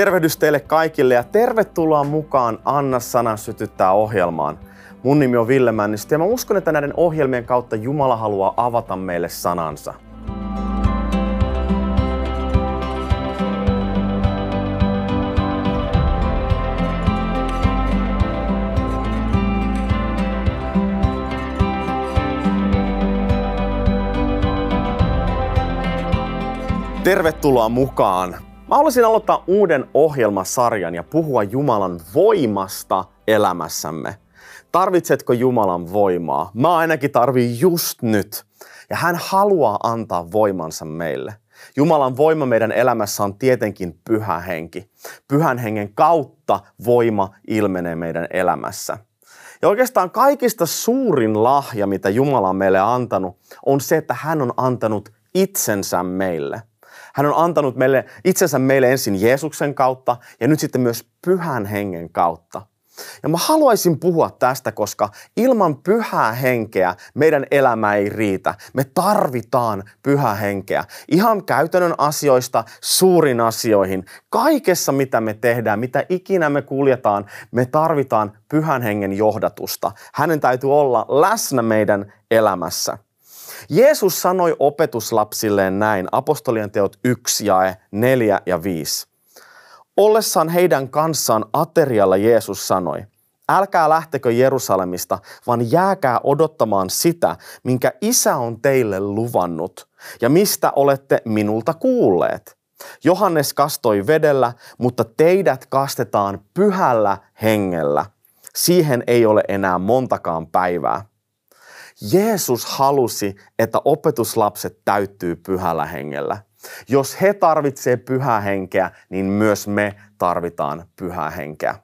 Tervehdys teille kaikille ja tervetuloa mukaan Anna sana sytyttää ohjelmaan. Mun nimi on Ville Männistö ja mä uskon, että näiden ohjelmien kautta Jumala haluaa avata meille sanansa. Tervetuloa mukaan. Mä haluaisin aloittaa uuden ohjelmasarjan ja puhua Jumalan voimasta elämässämme. Tarvitsetko Jumalan voimaa? Mä ainakin tarvii just nyt. Ja hän haluaa antaa voimansa meille. Jumalan voima meidän elämässä on tietenkin pyhä henki. Pyhän hengen kautta voima ilmenee meidän elämässä. Ja oikeastaan kaikista suurin lahja, mitä Jumala on meille antanut, on se, että hän on antanut itsensä meille. Hän on antanut meille itsensä meille ensin Jeesuksen kautta ja nyt sitten myös pyhän hengen kautta. Ja mä haluaisin puhua tästä, koska ilman pyhää henkeä meidän elämä ei riitä. Me tarvitaan pyhää henkeä. Ihan käytännön asioista suurin asioihin. Kaikessa, mitä me tehdään, mitä ikinä me kuljetaan, me tarvitaan pyhän hengen johdatusta. Hänen täytyy olla läsnä meidän elämässä. Jeesus sanoi opetuslapsilleen näin, apostolien teot 1 jae 4 ja 5. Ollessaan heidän kanssaan aterialla Jeesus sanoi, älkää lähtekö Jerusalemista, vaan jääkää odottamaan sitä, minkä isä on teille luvannut ja mistä olette minulta kuulleet. Johannes kastoi vedellä, mutta teidät kastetaan pyhällä hengellä. Siihen ei ole enää montakaan päivää. Jeesus halusi, että opetuslapset täyttyy pyhällä hengellä. Jos he tarvitsee pyhää henkeä, niin myös me tarvitaan pyhää henkeä.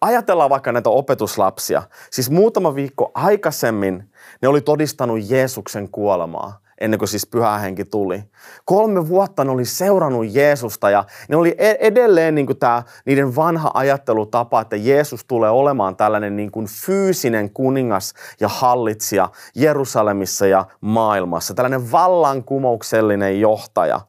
Ajatellaan vaikka näitä opetuslapsia. Siis muutama viikko aikaisemmin ne oli todistanut Jeesuksen kuolemaa ennen kuin siis pyhä henki tuli. Kolme vuotta ne oli seurannut Jeesusta ja ne oli e- edelleen niin kuin tämä, niiden vanha ajattelutapa, että Jeesus tulee olemaan tällainen niin kuin fyysinen kuningas ja hallitsija Jerusalemissa ja maailmassa. Tällainen vallankumouksellinen johtaja.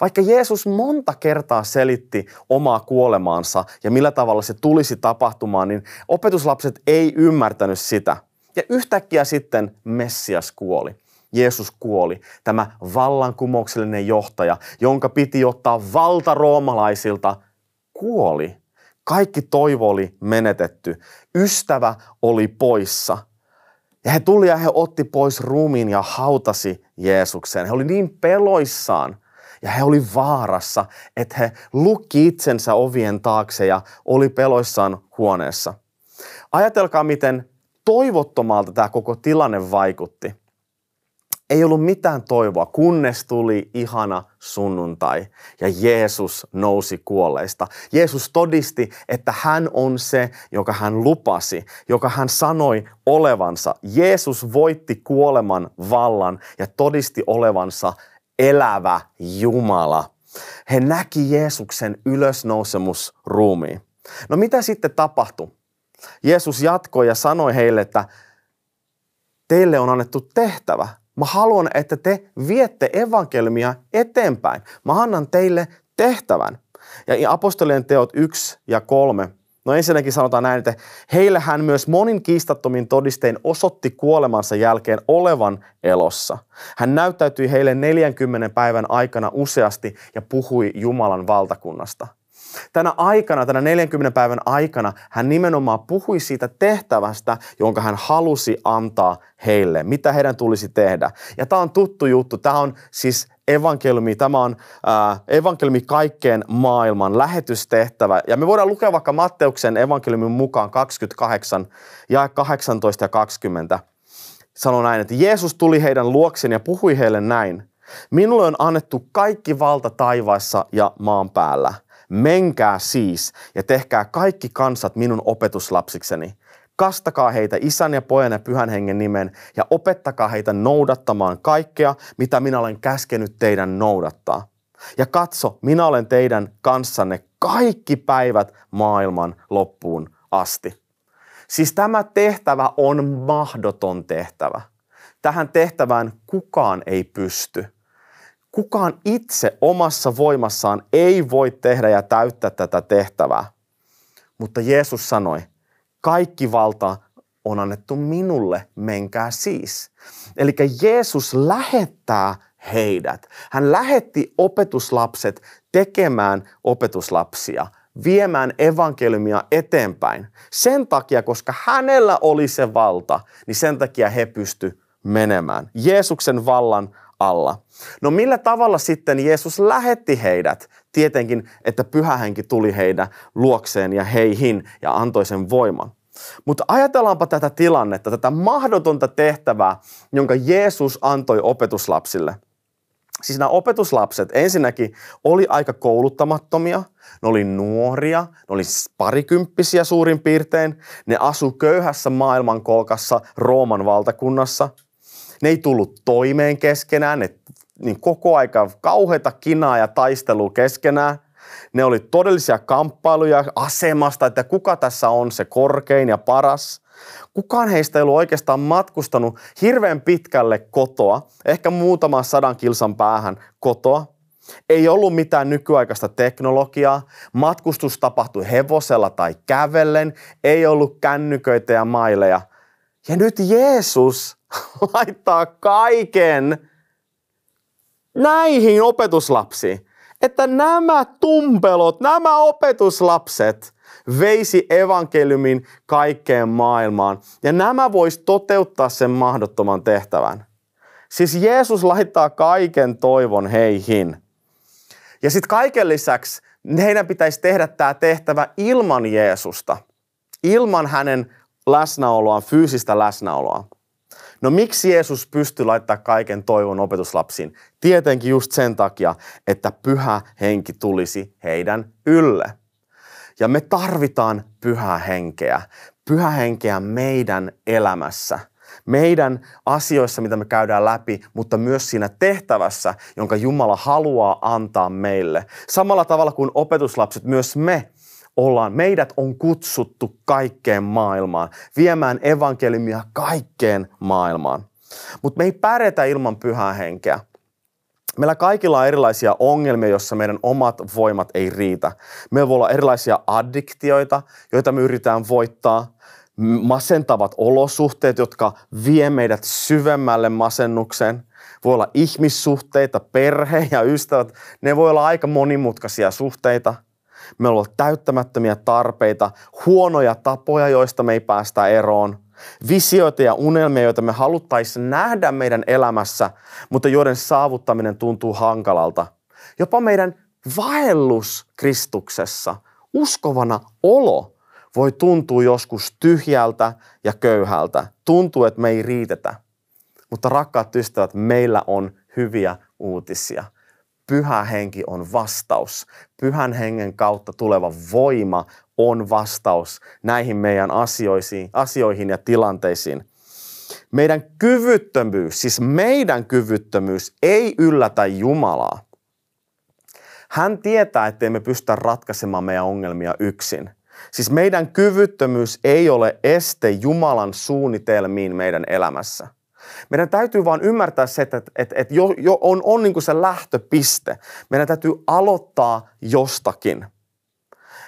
Vaikka Jeesus monta kertaa selitti omaa kuolemaansa ja millä tavalla se tulisi tapahtumaan, niin opetuslapset ei ymmärtänyt sitä. Ja yhtäkkiä sitten Messias kuoli. Jeesus kuoli, tämä vallankumouksellinen johtaja, jonka piti ottaa valta roomalaisilta, kuoli. Kaikki toivo oli menetetty. Ystävä oli poissa. Ja he tuli ja he otti pois ruumiin ja hautasi Jeesuksen. He oli niin peloissaan ja he oli vaarassa, että he lukki itsensä ovien taakse ja oli peloissaan huoneessa. Ajatelkaa, miten toivottomalta tämä koko tilanne vaikutti ei ollut mitään toivoa, kunnes tuli ihana sunnuntai ja Jeesus nousi kuolleista. Jeesus todisti, että hän on se, joka hän lupasi, joka hän sanoi olevansa. Jeesus voitti kuoleman vallan ja todisti olevansa elävä Jumala. He näki Jeesuksen ylösnousemusruumiin. No mitä sitten tapahtui? Jeesus jatkoi ja sanoi heille, että teille on annettu tehtävä Mä haluan, että te viette evankelmia eteenpäin. Mä annan teille tehtävän. Ja apostolien teot 1 ja 3. No ensinnäkin sanotaan näin, että heille hän myös monin kiistattomin todistein osoitti kuolemansa jälkeen olevan elossa. Hän näyttäytyi heille 40 päivän aikana useasti ja puhui Jumalan valtakunnasta. Tänä aikana, tänä 40 päivän aikana, hän nimenomaan puhui siitä tehtävästä, jonka hän halusi antaa heille, mitä heidän tulisi tehdä. Ja tämä on tuttu juttu, tämä on siis evankeliumi, tämä on äh, evankeliumi kaikkeen maailman lähetystehtävä. Ja me voidaan lukea vaikka Matteuksen evankeliumin mukaan 28 ja 18 ja 20. Sano näin, että Jeesus tuli heidän luoksen ja puhui heille näin. Minulle on annettu kaikki valta taivaassa ja maan päällä. Menkää siis ja tehkää kaikki kansat minun opetuslapsikseni. Kastakaa heitä isän ja pojan ja pyhän hengen nimen ja opettakaa heitä noudattamaan kaikkea, mitä minä olen käskenyt teidän noudattaa. Ja katso, minä olen teidän kanssanne kaikki päivät maailman loppuun asti. Siis tämä tehtävä on mahdoton tehtävä. Tähän tehtävään kukaan ei pysty. Kukaan itse omassa voimassaan ei voi tehdä ja täyttää tätä tehtävää. Mutta Jeesus sanoi, kaikki valta on annettu minulle, menkää siis. Eli Jeesus lähettää heidät. Hän lähetti opetuslapset tekemään opetuslapsia, viemään evankeliumia eteenpäin. Sen takia, koska hänellä oli se valta, niin sen takia he pysty menemään. Jeesuksen vallan alla. No millä tavalla sitten Jeesus lähetti heidät? Tietenkin, että pyhähenki tuli heidän luokseen ja heihin ja antoi sen voiman. Mutta ajatellaanpa tätä tilannetta, tätä mahdotonta tehtävää, jonka Jeesus antoi opetuslapsille. Siis nämä opetuslapset ensinnäkin oli aika kouluttamattomia, ne oli nuoria, ne oli parikymppisiä suurin piirtein, ne asu köyhässä maailmankolkassa Rooman valtakunnassa. Ne ei tullut toimeen keskenään, ne niin koko aika kauheita kinaa ja taistelua keskenään. Ne oli todellisia kamppailuja asemasta, että kuka tässä on se korkein ja paras. Kukaan heistä ei ollut oikeastaan matkustanut hirveän pitkälle kotoa, ehkä muutaman sadan kilsan päähän kotoa. Ei ollut mitään nykyaikaista teknologiaa, matkustus tapahtui hevosella tai kävellen, ei ollut kännyköitä ja maileja. Ja nyt Jeesus laittaa kaiken näihin opetuslapsiin että nämä tumpelot, nämä opetuslapset veisi evankeliumin kaikkeen maailmaan. Ja nämä vois toteuttaa sen mahdottoman tehtävän. Siis Jeesus laittaa kaiken toivon heihin. Ja sitten kaiken lisäksi heidän pitäisi tehdä tämä tehtävä ilman Jeesusta, ilman hänen läsnäoloaan, fyysistä läsnäoloa. No miksi Jeesus pystyi laittaa kaiken toivon opetuslapsiin? Tietenkin just sen takia, että pyhä henki tulisi heidän ylle. Ja me tarvitaan pyhää henkeä. Pyhä henkeä meidän elämässä. Meidän asioissa, mitä me käydään läpi, mutta myös siinä tehtävässä, jonka Jumala haluaa antaa meille. Samalla tavalla kuin opetuslapset, myös me ollaan, meidät on kutsuttu kaikkeen maailmaan, viemään evankeliumia kaikkeen maailmaan. Mutta me ei pärjätä ilman pyhää henkeä. Meillä kaikilla on erilaisia ongelmia, joissa meidän omat voimat ei riitä. Meillä voi olla erilaisia addiktioita, joita me yritetään voittaa. Masentavat olosuhteet, jotka vie meidät syvemmälle masennukseen. Voi olla ihmissuhteita, perhe ja ystävät. Ne voi olla aika monimutkaisia suhteita – Meillä on täyttämättömiä tarpeita, huonoja tapoja, joista me ei päästä eroon, visioita ja unelmia, joita me haluttaisiin nähdä meidän elämässä, mutta joiden saavuttaminen tuntuu hankalalta. Jopa meidän vaellus Kristuksessa, uskovana olo, voi tuntua joskus tyhjältä ja köyhältä. Tuntuu, että me ei riitetä. Mutta rakkaat ystävät, meillä on hyviä uutisia pyhä henki on vastaus. Pyhän hengen kautta tuleva voima on vastaus näihin meidän asioihin, asioihin ja tilanteisiin. Meidän kyvyttömyys, siis meidän kyvyttömyys ei yllätä Jumalaa. Hän tietää, ettei me pystytä ratkaisemaan meidän ongelmia yksin. Siis meidän kyvyttömyys ei ole este Jumalan suunnitelmiin meidän elämässä. Meidän täytyy vaan ymmärtää se, että, että, että jo, jo on, on niin kuin se lähtöpiste. Meidän täytyy aloittaa jostakin.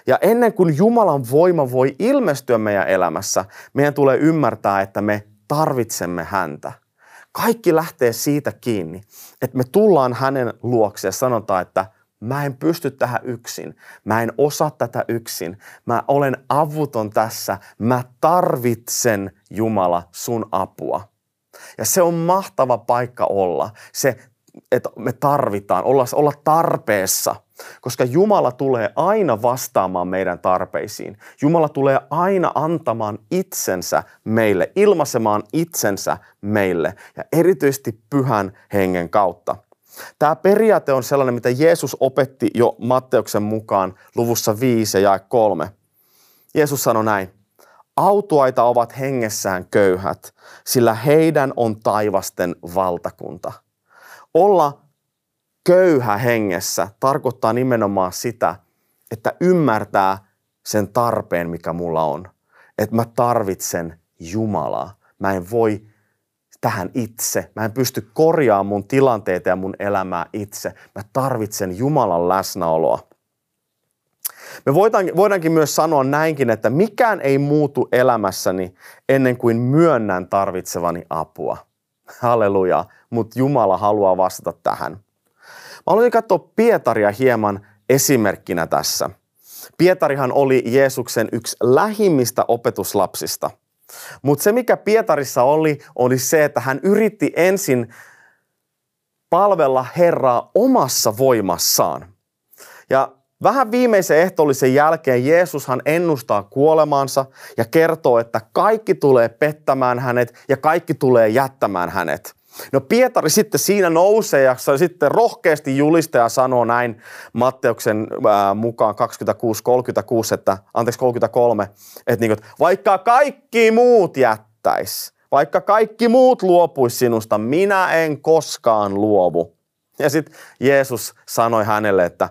Ja ennen kuin Jumalan voima voi ilmestyä meidän elämässä, meidän tulee ymmärtää, että me tarvitsemme häntä. Kaikki lähtee siitä kiinni, että me tullaan hänen luokseen ja sanotaan, että mä en pysty tähän yksin. Mä en osaa tätä yksin. Mä olen avuton tässä. Mä tarvitsen Jumala sun apua. Ja se on mahtava paikka olla. Se, että me tarvitaan, olla, olla tarpeessa. Koska Jumala tulee aina vastaamaan meidän tarpeisiin. Jumala tulee aina antamaan itsensä meille, ilmaisemaan itsensä meille ja erityisesti pyhän hengen kautta. Tämä periaate on sellainen, mitä Jeesus opetti jo Matteuksen mukaan luvussa 5 ja 3. Jeesus sanoi näin. Autuaita ovat hengessään köyhät, sillä heidän on taivasten valtakunta. Olla köyhä hengessä tarkoittaa nimenomaan sitä, että ymmärtää sen tarpeen, mikä mulla on. Että mä tarvitsen Jumalaa. Mä en voi tähän itse. Mä en pysty korjaamaan mun tilanteita ja mun elämää itse. Mä tarvitsen Jumalan läsnäoloa. Me voidaankin, voidaankin myös sanoa näinkin, että mikään ei muutu elämässäni ennen kuin myönnän tarvitsevani apua. Halleluja, mutta Jumala haluaa vastata tähän. Mä haluaisin katsoa Pietaria hieman esimerkkinä tässä. Pietarihan oli Jeesuksen yksi lähimmistä opetuslapsista. Mutta se, mikä Pietarissa oli, oli se, että hän yritti ensin palvella Herraa omassa voimassaan. Ja Vähän viimeisen ehtoollisen jälkeen Jeesushan ennustaa kuolemaansa ja kertoo, että kaikki tulee pettämään hänet ja kaikki tulee jättämään hänet. No Pietari sitten siinä nousee ja sitten rohkeasti julistaja sanoo näin Matteuksen ää, mukaan 26, että, anteeksi 33, että, niin, että vaikka kaikki muut jättäis, vaikka kaikki muut luopuis sinusta, minä en koskaan luovu. Ja sitten Jeesus sanoi hänelle, että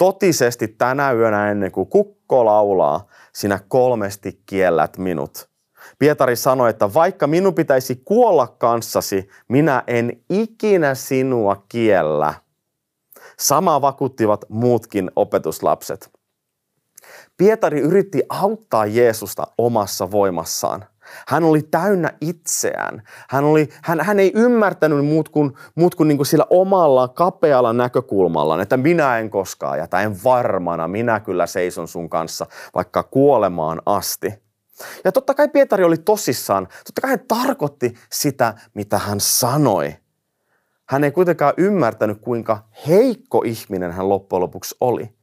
totisesti tänä yönä ennen kuin kukko laulaa, sinä kolmesti kiellät minut. Pietari sanoi, että vaikka minun pitäisi kuolla kanssasi, minä en ikinä sinua kiellä. Sama vakuuttivat muutkin opetuslapset. Pietari yritti auttaa Jeesusta omassa voimassaan. Hän oli täynnä itseään. Hän, oli, hän, hän ei ymmärtänyt muut kuin, muut kuin, niin kuin sillä omalla kapealla näkökulmallaan, että minä en koskaan jätä, en varmana, minä kyllä seison sun kanssa vaikka kuolemaan asti. Ja totta kai Pietari oli tosissaan, totta kai hän tarkoitti sitä, mitä hän sanoi. Hän ei kuitenkaan ymmärtänyt, kuinka heikko ihminen hän loppujen lopuksi oli.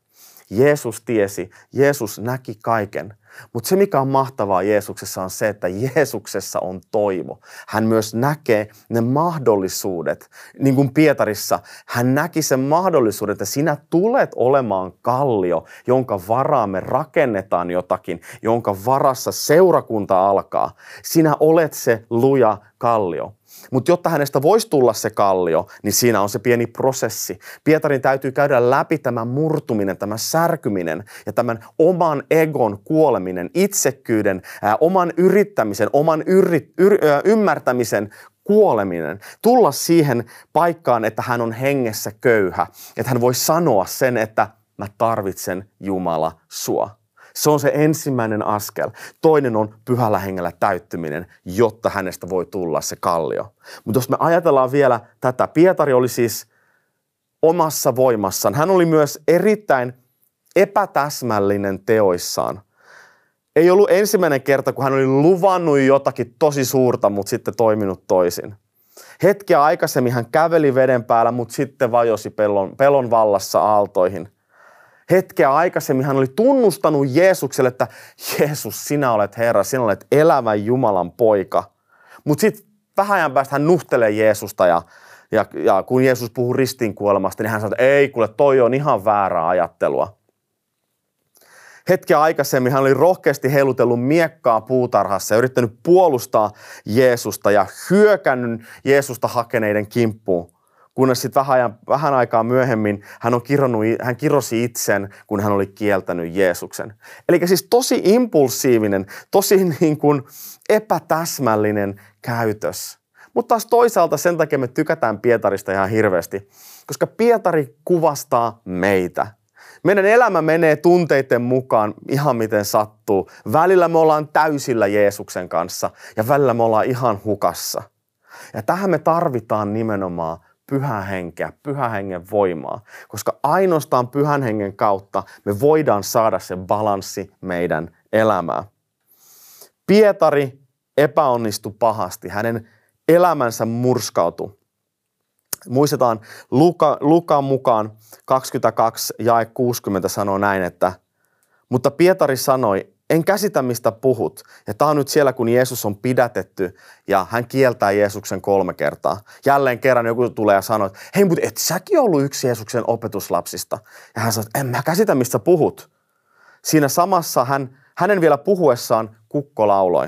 Jeesus tiesi, Jeesus näki kaiken. Mutta se, mikä on mahtavaa Jeesuksessa, on se, että Jeesuksessa on toivo. Hän myös näkee ne mahdollisuudet. Niin kuin Pietarissa, hän näki sen mahdollisuuden, että sinä tulet olemaan kallio, jonka varaa me rakennetaan jotakin, jonka varassa seurakunta alkaa. Sinä olet se luja kallio. Mutta jotta hänestä voisi tulla se kallio, niin siinä on se pieni prosessi. Pietarin täytyy käydä läpi tämä murtuminen, tämä särkyminen ja tämän oman egon kuoleminen, itsekkyyden, ää, oman yrittämisen, oman yri, yr, ää, ymmärtämisen kuoleminen. Tulla siihen paikkaan, että hän on hengessä köyhä. Että hän voi sanoa sen, että mä tarvitsen Jumala sua. Se on se ensimmäinen askel. Toinen on pyhällä hengellä täyttyminen, jotta hänestä voi tulla se kallio. Mutta jos me ajatellaan vielä tätä, Pietari oli siis omassa voimassaan. Hän oli myös erittäin epätäsmällinen teoissaan. Ei ollut ensimmäinen kerta, kun hän oli luvannut jotakin tosi suurta, mutta sitten toiminut toisin. Hetkiä aikaisemmin hän käveli veden päällä, mutta sitten vajosi pelon, pelon vallassa aaltoihin hetkeä aikaisemmin hän oli tunnustanut Jeesukselle, että Jeesus, sinä olet Herra, sinä olet elävä Jumalan poika. Mutta sitten vähän ajan päästä hän nuhtelee Jeesusta ja, ja, ja kun Jeesus puhuu kuolemasta, niin hän sanoi, että ei kuule, toi on ihan väärää ajattelua. Hetkeä aikaisemmin hän oli rohkeasti heilutellut miekkaa puutarhassa ja yrittänyt puolustaa Jeesusta ja hyökännyt Jeesusta hakeneiden kimppuun kunnes sitten vähän, vähän aikaa myöhemmin hän, on kironnut, hän kirosi itsen, kun hän oli kieltänyt Jeesuksen. Eli siis tosi impulsiivinen, tosi niin kuin epätäsmällinen käytös. Mutta taas toisaalta sen takia me tykätään Pietarista ihan hirveästi, koska Pietari kuvastaa meitä. Meidän elämä menee tunteiden mukaan ihan miten sattuu. Välillä me ollaan täysillä Jeesuksen kanssa ja välillä me ollaan ihan hukassa. Ja tähän me tarvitaan nimenomaan pyhän henkeä, pyhän hengen voimaa, koska ainoastaan pyhän hengen kautta me voidaan saada se balanssi meidän elämään. Pietari epäonnistui pahasti, hänen elämänsä murskautui. Muistetaan Luka, Lukan mukaan 22 jae 60 sanoo näin, että mutta Pietari sanoi, en käsitä, mistä puhut. Ja tämä on nyt siellä, kun Jeesus on pidätetty ja hän kieltää Jeesuksen kolme kertaa. Jälleen kerran joku tulee ja sanoo, että hei, mutta et säkin ollut yksi Jeesuksen opetuslapsista. Ja hän sanoo, että en mä käsitä, mistä puhut. Siinä samassa hän, hänen vielä puhuessaan kukko lauloi.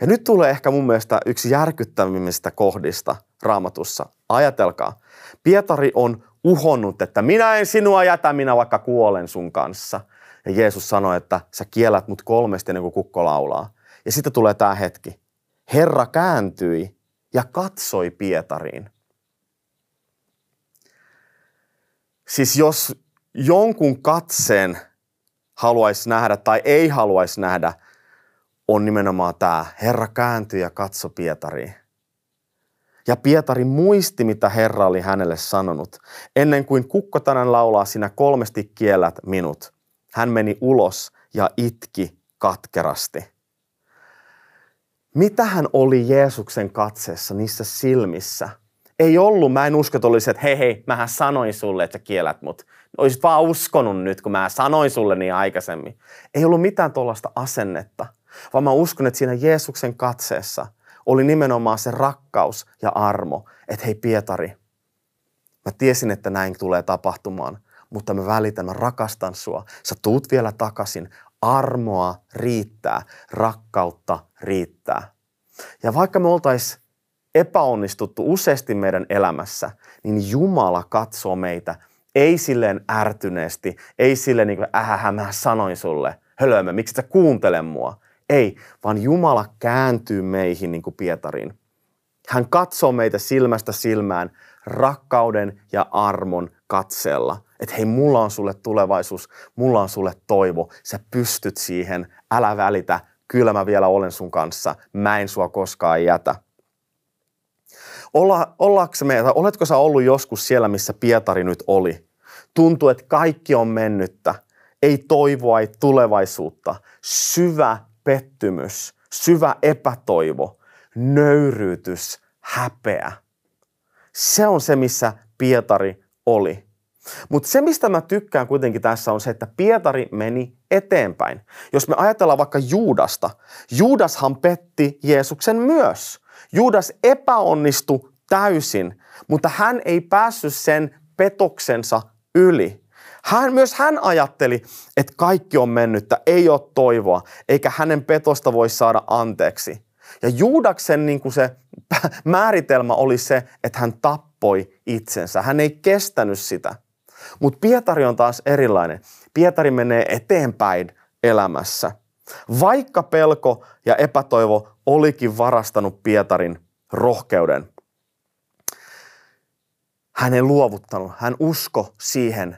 Ja nyt tulee ehkä mun mielestä yksi järkyttävimmistä kohdista raamatussa. Ajatelkaa, Pietari on uhonnut, että minä en sinua jätä, minä vaikka kuolen sun kanssa – ja Jeesus sanoi, että sä kiellät mut kolmesti ennen kuin kukko laulaa. Ja sitten tulee tämä hetki. Herra kääntyi ja katsoi Pietariin. Siis jos jonkun katseen haluaisi nähdä tai ei haluaisi nähdä, on nimenomaan tämä Herra kääntyi ja katso Pietariin. Ja Pietari muisti, mitä Herra oli hänelle sanonut. Ennen kuin kukko tänään laulaa, sinä kolmesti kiellät minut. Hän meni ulos ja itki katkerasti. Mitä hän oli Jeesuksen katseessa, niissä silmissä? Ei ollut, mä en usko, että olisi, että hei hei, mähän sanoin sulle, että sä kielät mut. Olisit vaan uskonut nyt, kun mä sanoin sulle niin aikaisemmin. Ei ollut mitään tuollaista asennetta, vaan mä uskon, että siinä Jeesuksen katseessa oli nimenomaan se rakkaus ja armo, että hei Pietari, mä tiesin, että näin tulee tapahtumaan, mutta mä välitän, mä rakastan sua. Sä tuut vielä takaisin. Armoa riittää, rakkautta riittää. Ja vaikka me oltais epäonnistuttu useasti meidän elämässä, niin Jumala katsoo meitä ei silleen ärtyneesti, ei silleen niin kuin, ähä, mä sanoin sulle, hölömä, miksi sä kuuntele mua? Ei, vaan Jumala kääntyy meihin niin kuin Pietariin. Hän katsoo meitä silmästä silmään rakkauden ja armon katseella. Että hei, mulla on sulle tulevaisuus, mulla on sulle toivo, sä pystyt siihen, älä välitä, kyllä mä vielä olen sun kanssa, mä en sua koskaan jätä. Olla, me, tai oletko sä ollut joskus siellä, missä Pietari nyt oli? Tuntuu, että kaikki on mennyttä. Ei toivoa, ei tulevaisuutta. Syvä pettymys, syvä epätoivo, nöyryytys, häpeä. Se on se, missä Pietari oli. Mutta se, mistä mä tykkään kuitenkin tässä on se, että Pietari meni eteenpäin. Jos me ajatellaan vaikka Juudasta, Juudashan petti Jeesuksen myös. Juudas epäonnistui täysin, mutta hän ei päässyt sen petoksensa yli. Hän, myös hän ajatteli, että kaikki on mennyttä, ei ole toivoa, eikä hänen petosta voi saada anteeksi. Ja Juudaksen niin kuin se määritelmä oli se, että hän tappoi itsensä. Hän ei kestänyt sitä. Mutta Pietari on taas erilainen. Pietari menee eteenpäin elämässä. Vaikka pelko ja epätoivo olikin varastanut Pietarin rohkeuden, hän ei luovuttanut. Hän usko siihen,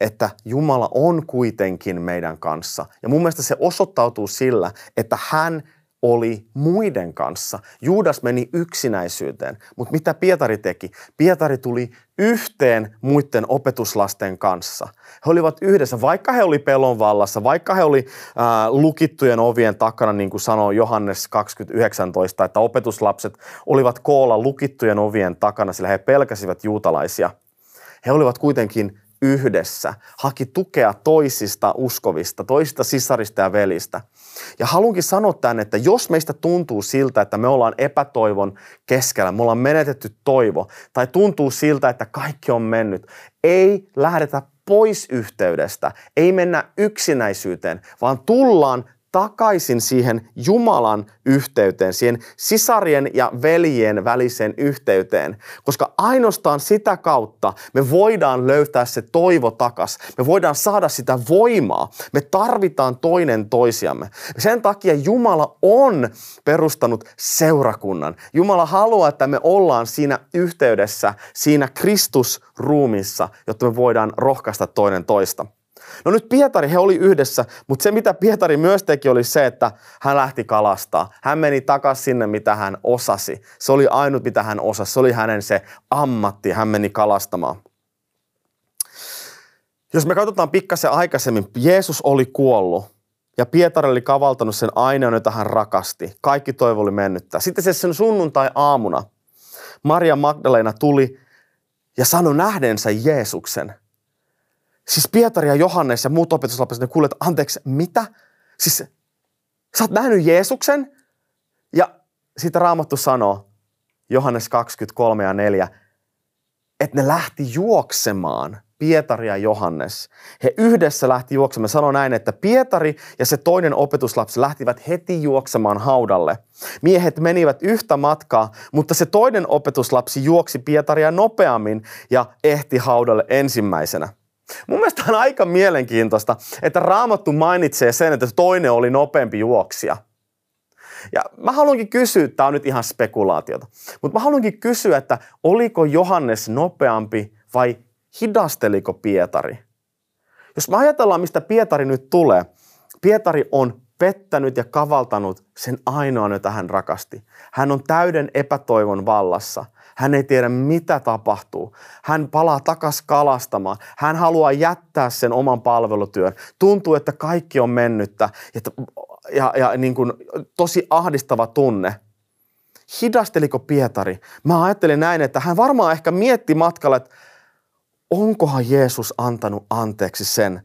että Jumala on kuitenkin meidän kanssa. Ja mun mielestä se osoittautuu sillä, että hän oli muiden kanssa. Juudas meni yksinäisyyteen, mutta mitä Pietari teki? Pietari tuli yhteen muiden opetuslasten kanssa. He olivat yhdessä, vaikka he oli pelon vallassa, vaikka he oli äh, lukittujen ovien takana, niin kuin sanoo Johannes 2019, että opetuslapset olivat koolla lukittujen ovien takana, sillä he pelkäsivät juutalaisia. He olivat kuitenkin yhdessä, haki tukea toisista uskovista, toisista sisarista ja velistä. Ja haluankin sanoa tämän, että jos meistä tuntuu siltä, että me ollaan epätoivon keskellä, me ollaan menetetty toivo, tai tuntuu siltä, että kaikki on mennyt, ei lähdetä pois yhteydestä, ei mennä yksinäisyyteen, vaan tullaan takaisin siihen Jumalan yhteyteen, siihen sisarien ja veljien väliseen yhteyteen, koska ainoastaan sitä kautta me voidaan löytää se toivo takas. Me voidaan saada sitä voimaa. Me tarvitaan toinen toisiamme. Sen takia Jumala on perustanut seurakunnan. Jumala haluaa, että me ollaan siinä yhteydessä, siinä Kristusruumissa, jotta me voidaan rohkaista toinen toista. No nyt Pietari, he oli yhdessä, mutta se mitä Pietari myös teki oli se, että hän lähti kalastaa. Hän meni takaisin sinne, mitä hän osasi. Se oli ainut, mitä hän osasi. Se oli hänen se ammatti, hän meni kalastamaan. Jos me katsotaan pikkasen aikaisemmin, Jeesus oli kuollut ja Pietari oli kavaltanut sen aineon, jota hän rakasti. Kaikki toivo oli mennyttä. Sitten se sen sunnuntai-aamuna Maria Magdalena tuli ja sanoi nähdensä Jeesuksen – Siis Pietari ja Johannes ja muut opetuslapset, ne kuulee, että anteeksi, mitä? Siis sä oot nähnyt Jeesuksen? Ja sitten Raamattu sanoo, Johannes 23 ja 4, että ne lähti juoksemaan, Pietari ja Johannes. He yhdessä lähti juoksemaan. Sano näin, että Pietari ja se toinen opetuslapsi lähtivät heti juoksemaan haudalle. Miehet menivät yhtä matkaa, mutta se toinen opetuslapsi juoksi Pietaria nopeammin ja ehti haudalle ensimmäisenä. Mun mielestä on aika mielenkiintoista, että Raamattu mainitsee sen, että toinen oli nopeampi juoksija. Ja mä haluankin kysyä, tämä on nyt ihan spekulaatiota, mutta mä haluankin kysyä, että oliko Johannes nopeampi vai hidasteliko Pietari? Jos me ajatellaan, mistä Pietari nyt tulee, Pietari on pettänyt ja kavaltanut sen ainoan, jota hän rakasti. Hän on täyden epätoivon vallassa. Hän ei tiedä, mitä tapahtuu. Hän palaa takas kalastamaan. Hän haluaa jättää sen oman palvelutyön. Tuntuu, että kaikki on mennyttä ja, ja, ja niin kuin, tosi ahdistava tunne. Hidasteliko Pietari? Mä ajattelin näin, että hän varmaan ehkä mietti matkalla, että onkohan Jeesus antanut anteeksi sen,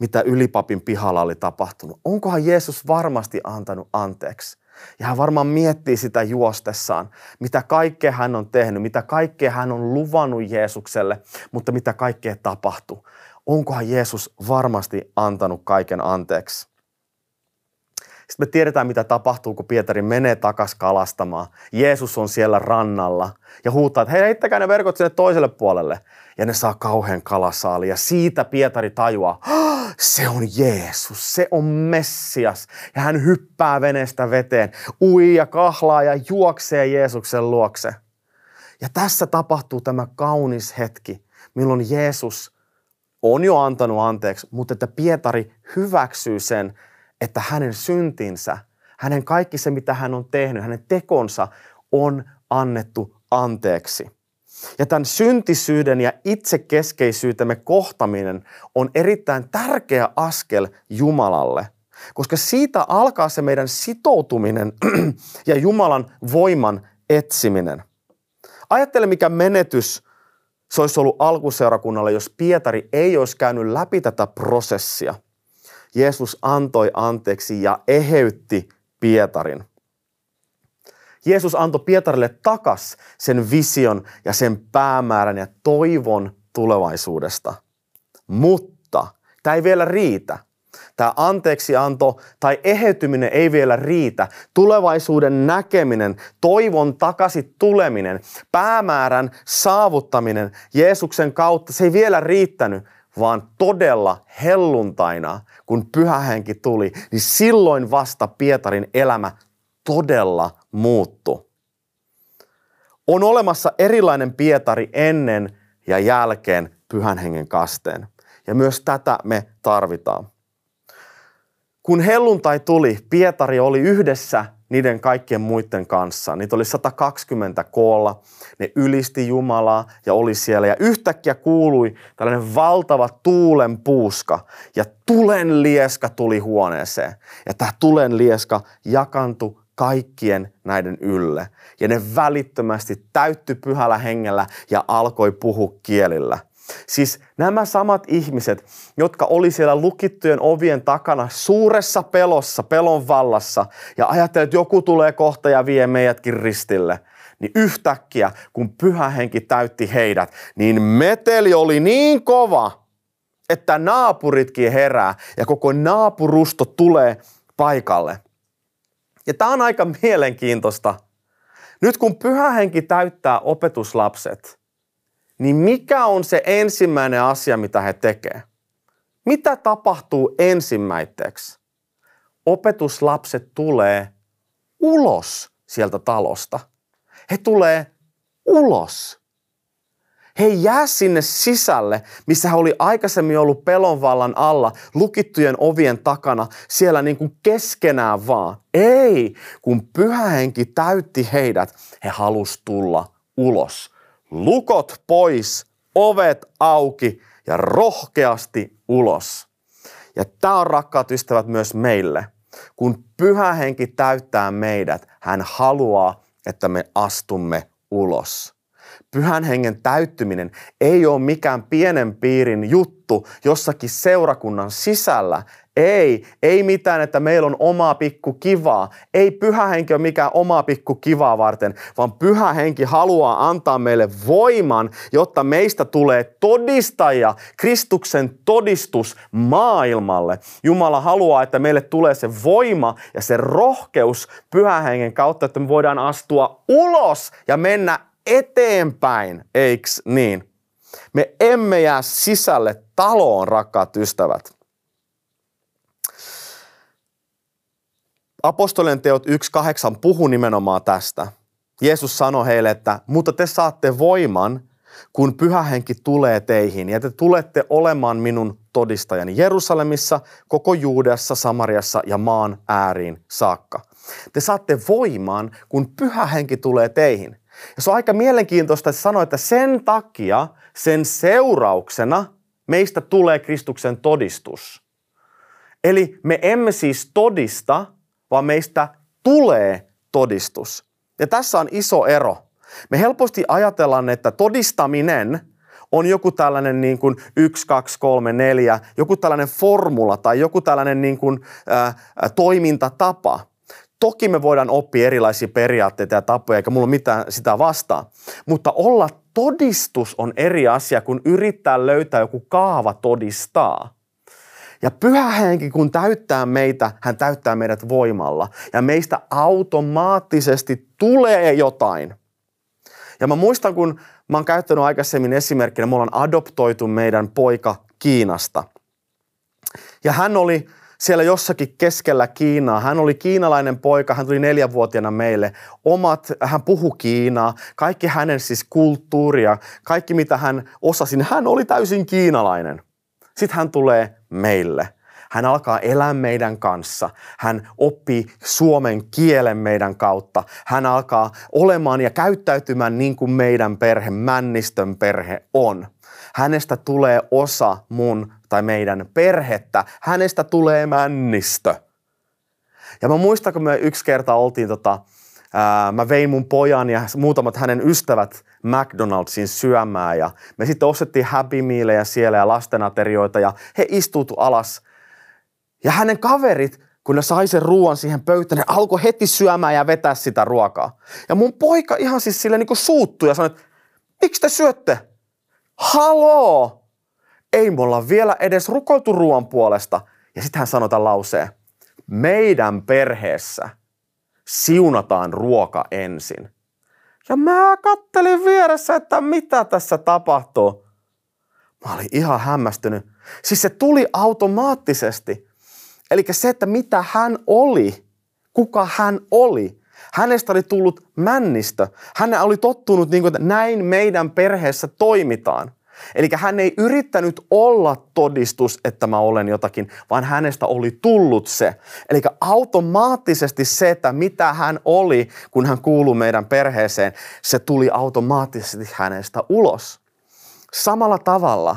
mitä ylipapin pihalla oli tapahtunut. Onkohan Jeesus varmasti antanut anteeksi? Ja hän varmaan miettii sitä juostessaan, mitä kaikkea hän on tehnyt, mitä kaikkea hän on luvannut Jeesukselle, mutta mitä kaikkea tapahtuu. Onkohan Jeesus varmasti antanut kaiken anteeksi? Sitten me tiedetään, mitä tapahtuu, kun Pietari menee takas kalastamaan. Jeesus on siellä rannalla ja huutaa, että hei, heittäkää ne verkot sinne toiselle puolelle. Ja ne saa kauhean kalasaali. Ja siitä Pietari tajuaa, se on Jeesus, se on Messias. Ja hän hyppää veneestä veteen, ui ja kahlaa ja juoksee Jeesuksen luokse. Ja tässä tapahtuu tämä kaunis hetki, milloin Jeesus on jo antanut anteeksi, mutta että Pietari hyväksyy sen, että hänen syntinsä, hänen kaikki se, mitä hän on tehnyt, hänen tekonsa on annettu anteeksi. Ja tämän syntisyyden ja itsekeskeisyytemme kohtaminen on erittäin tärkeä askel Jumalalle, koska siitä alkaa se meidän sitoutuminen ja Jumalan voiman etsiminen. Ajattele, mikä menetys se olisi ollut alkuseurakunnalle, jos Pietari ei olisi käynyt läpi tätä prosessia – Jeesus antoi anteeksi ja eheytti Pietarin. Jeesus antoi Pietarille takas sen vision ja sen päämäärän ja toivon tulevaisuudesta. Mutta tämä ei vielä riitä. Tämä anteeksianto tai eheytyminen ei vielä riitä. Tulevaisuuden näkeminen, toivon takaisin tuleminen, päämäärän saavuttaminen Jeesuksen kautta, se ei vielä riittänyt, vaan todella helluntaina, kun pyhähenki tuli, niin silloin vasta Pietarin elämä todella muuttui. On olemassa erilainen Pietari ennen ja jälkeen pyhän hengen kasteen. Ja myös tätä me tarvitaan. Kun helluntai tuli, Pietari oli yhdessä niiden kaikkien muiden kanssa. Niitä oli 120 koolla. Ne ylisti Jumalaa ja oli siellä. Ja yhtäkkiä kuului tällainen valtava tuulen puuska. Ja tulen lieska tuli huoneeseen. Ja tämä tulen lieska jakantui kaikkien näiden ylle. Ja ne välittömästi täytty pyhällä hengellä ja alkoi puhua kielillä. Siis nämä samat ihmiset, jotka oli siellä lukittujen ovien takana suuressa pelossa, pelon vallassa ja ajattelivat, että joku tulee kohta ja vie meidätkin ristille, niin yhtäkkiä, kun pyhä henki täytti heidät, niin meteli oli niin kova, että naapuritkin herää ja koko naapurusto tulee paikalle. Ja tämä on aika mielenkiintoista. Nyt kun pyhä henki täyttää opetuslapset – niin mikä on se ensimmäinen asia, mitä he tekevät? Mitä tapahtuu ensimmäiseksi? Opetuslapset tulee ulos sieltä talosta. He tulee ulos. He jää sinne sisälle, missä he oli aikaisemmin ollut pelonvallan alla, lukittujen ovien takana, siellä niin kuin keskenään vaan. Ei, kun pyhä henki täytti heidät, he halusi tulla ulos lukot pois, ovet auki ja rohkeasti ulos. Ja tämä on rakkaat ystävät myös meille. Kun pyhä henki täyttää meidät, hän haluaa, että me astumme ulos. Pyhän hengen täyttyminen ei ole mikään pienen piirin juttu jossakin seurakunnan sisällä, ei, ei mitään, että meillä on oma pikku kivaa. Ei pyhä henki ole mikään oma pikku kivaa varten, vaan pyhä henki haluaa antaa meille voiman, jotta meistä tulee todistaja, Kristuksen todistus maailmalle. Jumala haluaa, että meille tulee se voima ja se rohkeus pyhä hengen kautta, että me voidaan astua ulos ja mennä eteenpäin, eiks niin? Me emme jää sisälle taloon, rakkaat ystävät. Apostolien teot 1.8 puhuu nimenomaan tästä. Jeesus sanoi heille, että mutta te saatte voiman, kun pyhä henki tulee teihin ja te tulette olemaan minun todistajani Jerusalemissa, koko Juudeassa, Samariassa ja maan ääriin saakka. Te saatte voiman, kun pyhä henki tulee teihin. Ja se on aika mielenkiintoista, että sanoo, että sen takia, sen seurauksena meistä tulee Kristuksen todistus. Eli me emme siis todista, vaan meistä tulee todistus. Ja tässä on iso ero. Me helposti ajatellaan, että todistaminen on joku tällainen niin kuin 1, 2, 3, 4, joku tällainen formula tai joku tällainen niin kuin, ää, toimintatapa. Toki me voidaan oppia erilaisia periaatteita ja tapoja, eikä mulla mitään sitä vastaa. Mutta olla todistus on eri asia, kun yrittää löytää joku kaava todistaa. Ja pyhä henki, kun täyttää meitä, hän täyttää meidät voimalla. Ja meistä automaattisesti tulee jotain. Ja mä muistan, kun mä oon käyttänyt aikaisemmin esimerkkinä, me ollaan adoptoitu meidän poika Kiinasta. Ja hän oli siellä jossakin keskellä Kiinaa. Hän oli kiinalainen poika, hän tuli neljänvuotiaana meille. Omat, hän puhu Kiinaa, kaikki hänen siis kulttuuria, kaikki mitä hän osasi, hän oli täysin kiinalainen. Sitten hän tulee meille. Hän alkaa elää meidän kanssa. Hän oppii suomen kielen meidän kautta. Hän alkaa olemaan ja käyttäytymään niin kuin meidän perhe, Männistön perhe on. Hänestä tulee osa mun tai meidän perhettä. Hänestä tulee männistö. Ja mä muistan, kun me yksi kerta oltiin tota, mä vein mun pojan ja muutamat hänen ystävät McDonald'sin syömään ja me sitten ostettiin Happy Mealejä siellä ja lastenaterioita ja he istuutu alas. Ja hänen kaverit, kun ne sai sen ruoan siihen pöytään, ne alkoi heti syömään ja vetää sitä ruokaa. Ja mun poika ihan siis sille niin suuttui ja sanoi, että miksi te syötte? Haloo! Ei me olla vielä edes rukoiltu ruoan puolesta. Ja sitten hän sanoi tämän lauseen. Meidän perheessä siunataan ruoka ensin. Ja mä kattelin vieressä, että mitä tässä tapahtuu. Mä olin ihan hämmästynyt. Siis se tuli automaattisesti. Eli se, että mitä hän oli, kuka hän oli. Hänestä oli tullut männistö. Hän oli tottunut, niin kuin, että näin meidän perheessä toimitaan. Eli hän ei yrittänyt olla todistus, että mä olen jotakin, vaan hänestä oli tullut se. Eli automaattisesti se, että mitä hän oli, kun hän kuului meidän perheeseen, se tuli automaattisesti hänestä ulos. Samalla tavalla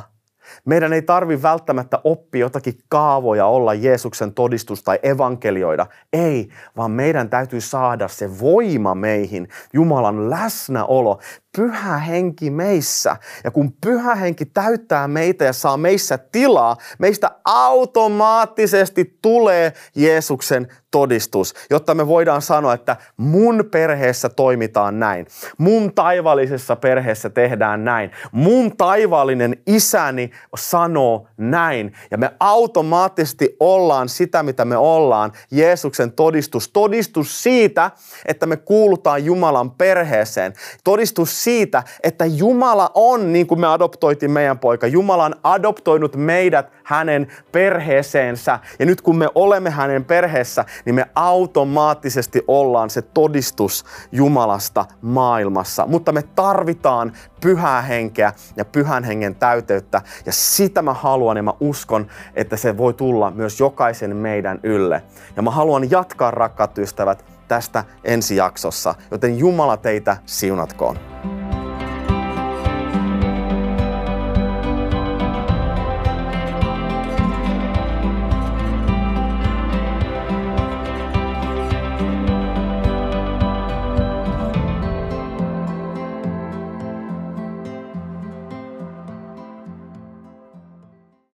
meidän ei tarvi välttämättä oppia jotakin kaavoja olla Jeesuksen todistus tai evankelioida. Ei, vaan meidän täytyy saada se voima meihin, Jumalan läsnäolo, pyhä henki meissä. Ja kun pyhä henki täyttää meitä ja saa meissä tilaa, meistä automaattisesti tulee Jeesuksen todistus, jotta me voidaan sanoa, että mun perheessä toimitaan näin. Mun taivallisessa perheessä tehdään näin. Mun taivaallinen isäni sanoo näin. Ja me automaattisesti ollaan sitä, mitä me ollaan, Jeesuksen todistus. Todistus siitä, että me kuulutaan Jumalan perheeseen. Todistus siitä, että Jumala on, niin kuin me adoptoitiin meidän poika, Jumala on adoptoinut meidät hänen perheeseensä. Ja nyt kun me olemme hänen perheessä, niin me automaattisesti ollaan se todistus Jumalasta maailmassa. Mutta me tarvitaan pyhää henkeä ja pyhän hengen täyteyttä. Ja sitä mä haluan ja mä uskon, että se voi tulla myös jokaisen meidän ylle. Ja mä haluan jatkaa, rakkaat ystävät, tästä ensi jaksossa, joten Jumala teitä siunatkoon.